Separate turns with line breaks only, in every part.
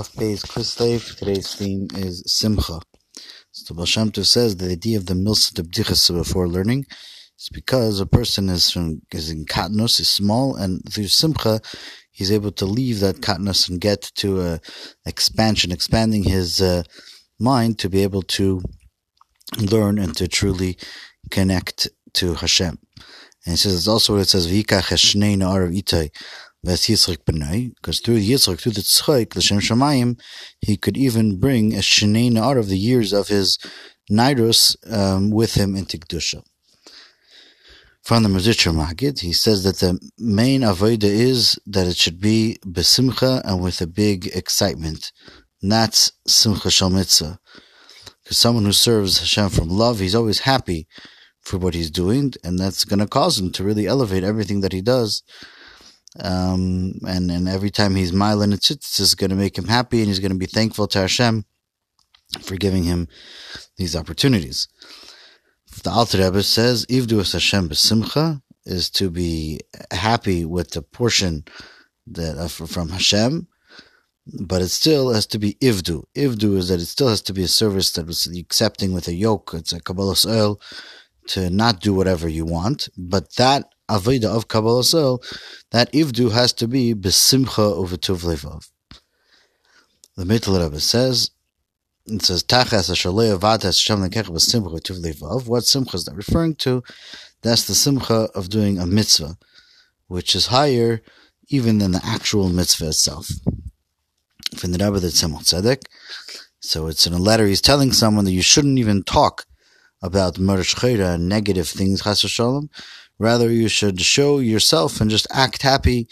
Chaf Beis. Today's theme is Simcha. So Baal Shem says the idea of the milsa de b'dichas before learning is because a person is from, is in katnos, is small, and through Simcha, he's able to leave that katnos and get to a expansion, expanding his uh, mind to be able to learn and to truly connect to Hashem. And he says it's also what it says Vika eshnei na'ar of itai Ves because through Yitzchak, through the Tzchak, the Shem Shemayim, he could even bring a Shnei Na'ar of the years of his Nairus um, with him into Kedusha. From the Mezritcher Magid, he says that the main avodah is that it should be besimcha and with a big excitement. That's simcha shel mitzvah. Because someone who serves Hashem from love, he's always happy for what he's doing, and that's going to cause him to really elevate everything that he does um, and, and every time he's miling it, this is going to make him happy and he's going to be thankful to Hashem for giving him these opportunities. The Alter Rebbe says, Ivdu es Hashem b'simcha is to be happy with the portion that uh, from Hashem, but it still has to be Ivdu. Ivdu is that it still has to be a service that was accepting with a yoke. It's a Kabbalas ol to not do whatever you want, but that Aveda of Kabbalas Ol, that Ivdu has to be Besimcha over Levav. The Mittel Rebbe says, it says, Tachas Ashalei Avatas Shem Lekech Besimcha Tuv Levav. What Simcha is that referring to? That's the Simcha of doing a mitzvah, which is higher even than the actual mitzvah itself. From the Rebbe that Tzemach Tzedek. So it's in a letter he's telling someone that you shouldn't even talk about Murder negative things, Chas Shalom, Rather, you should show yourself and just act happy,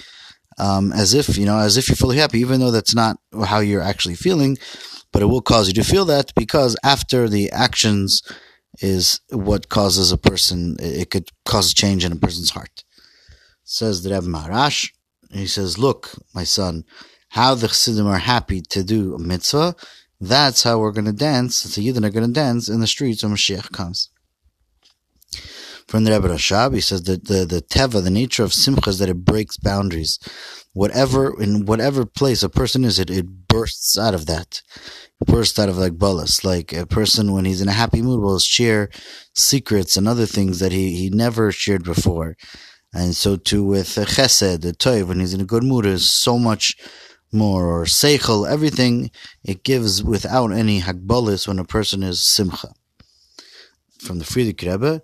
um, as if you know, as if you're fully happy, even though that's not how you're actually feeling. But it will cause you to feel that because after the actions is what causes a person. It could cause a change in a person's heart. Says the Rebbe Maharash. He says, "Look, my son, how the Chassidim are happy to do a mitzvah. That's how we're going to dance. The Yidden are going to dance in the streets when Mashiach comes." From the Rebbe Rashab. He says that the, the teva, the nature of simcha is that it breaks boundaries. Whatever, in whatever place a person is, it, it bursts out of that. It bursts out of like bullets. Like a person when he's in a happy mood will share secrets and other things that he, he never shared before. And so too with chesed, the toiv, when he's in a good mood, is so much more, or seichel, everything it gives without any hagbalos when a person is simcha. From the Frierdiker Rebbe,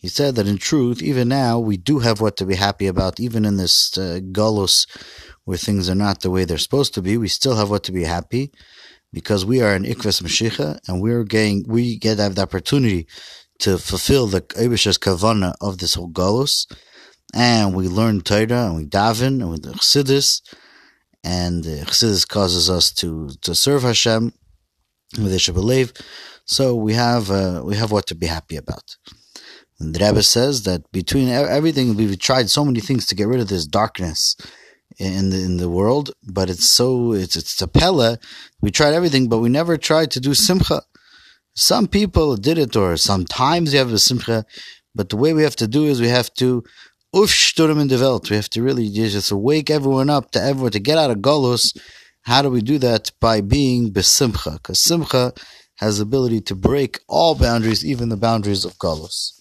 he said that in truth, even now, we do have what to be happy about, even in this uh, galus where things are not the way they're supposed to be. We still have what to be happy because we are an ikvas mashiach and we're getting, we get to have the opportunity to fulfill the Eibishter's kavana of this whole galus. And we learn Torah and we daven and we do chassidus. And the chassidus causes us to, to serve Hashem with believe. So we have, uh, we have what to be happy about. And the Rebbe says that between everything, we've tried so many things to get rid of this darkness in the in the world, but it's so it's it's a pella. We tried everything, but we never tried to do simcha. Some people did it, or sometimes you have a simcha, but the way we have to do is we have to ufshturim in the welt. We have to really just wake everyone up to everyone to get out of golus. How do we do that? By being besimcha, because simcha has the ability to break all boundaries, even the boundaries of golus.